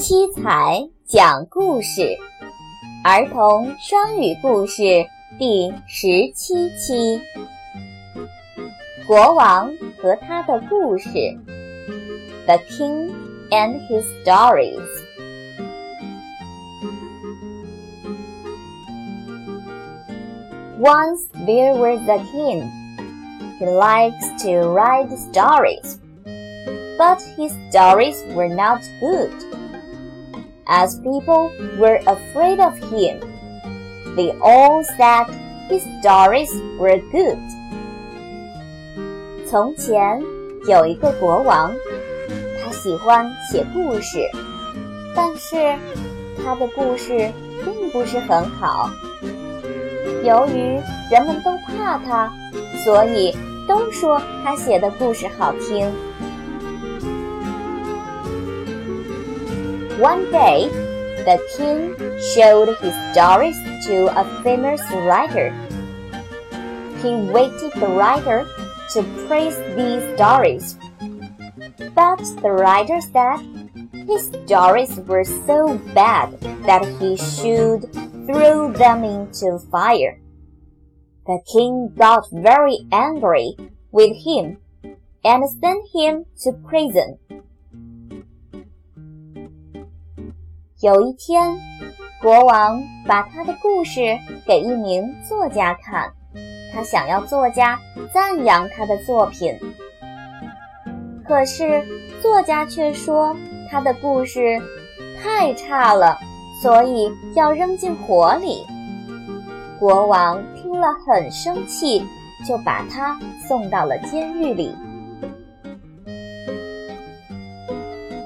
七彩讲故事，儿童双语故事第十七期：国王和他的故事。The King and His Stories. Once there was a king. He likes to write stories, but his stories were not good. As people were afraid of him, they all said his stories were good. 从前有一个国王，他喜欢写故事，但是他的故事并不是很好。由于人们都怕他，所以都说他写的故事好听。One day, the king showed his stories to a famous writer. He waited the writer to praise these stories. But the writer said his stories were so bad that he should throw them into fire. The king got very angry with him and sent him to prison. 有一天，国王把他的故事给一名作家看，他想要作家赞扬他的作品。可是作家却说他的故事太差了，所以要扔进火里。国王听了很生气，就把他送到了监狱里。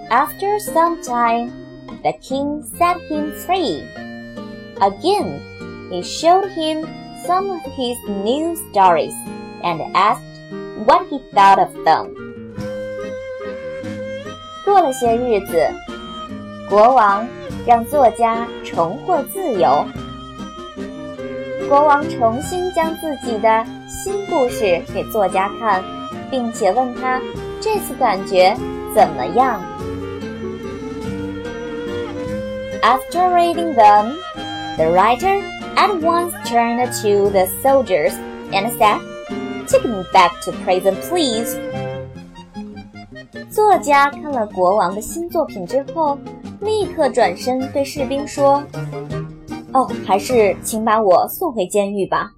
After some time. the king set him free. Again, he showed him some of his new stories and asked what he thought of them. 过了些日子，国王让作家重获自由。国王重新将自己的新故事给作家看，并且问他这次感觉怎么样。 After reading them, the writer at once turned to the soldiers and said, Take me back to prison, please. 作家看了国王的新作品之后，立刻转身对士兵说：“哦，还是请把我送回监狱吧。”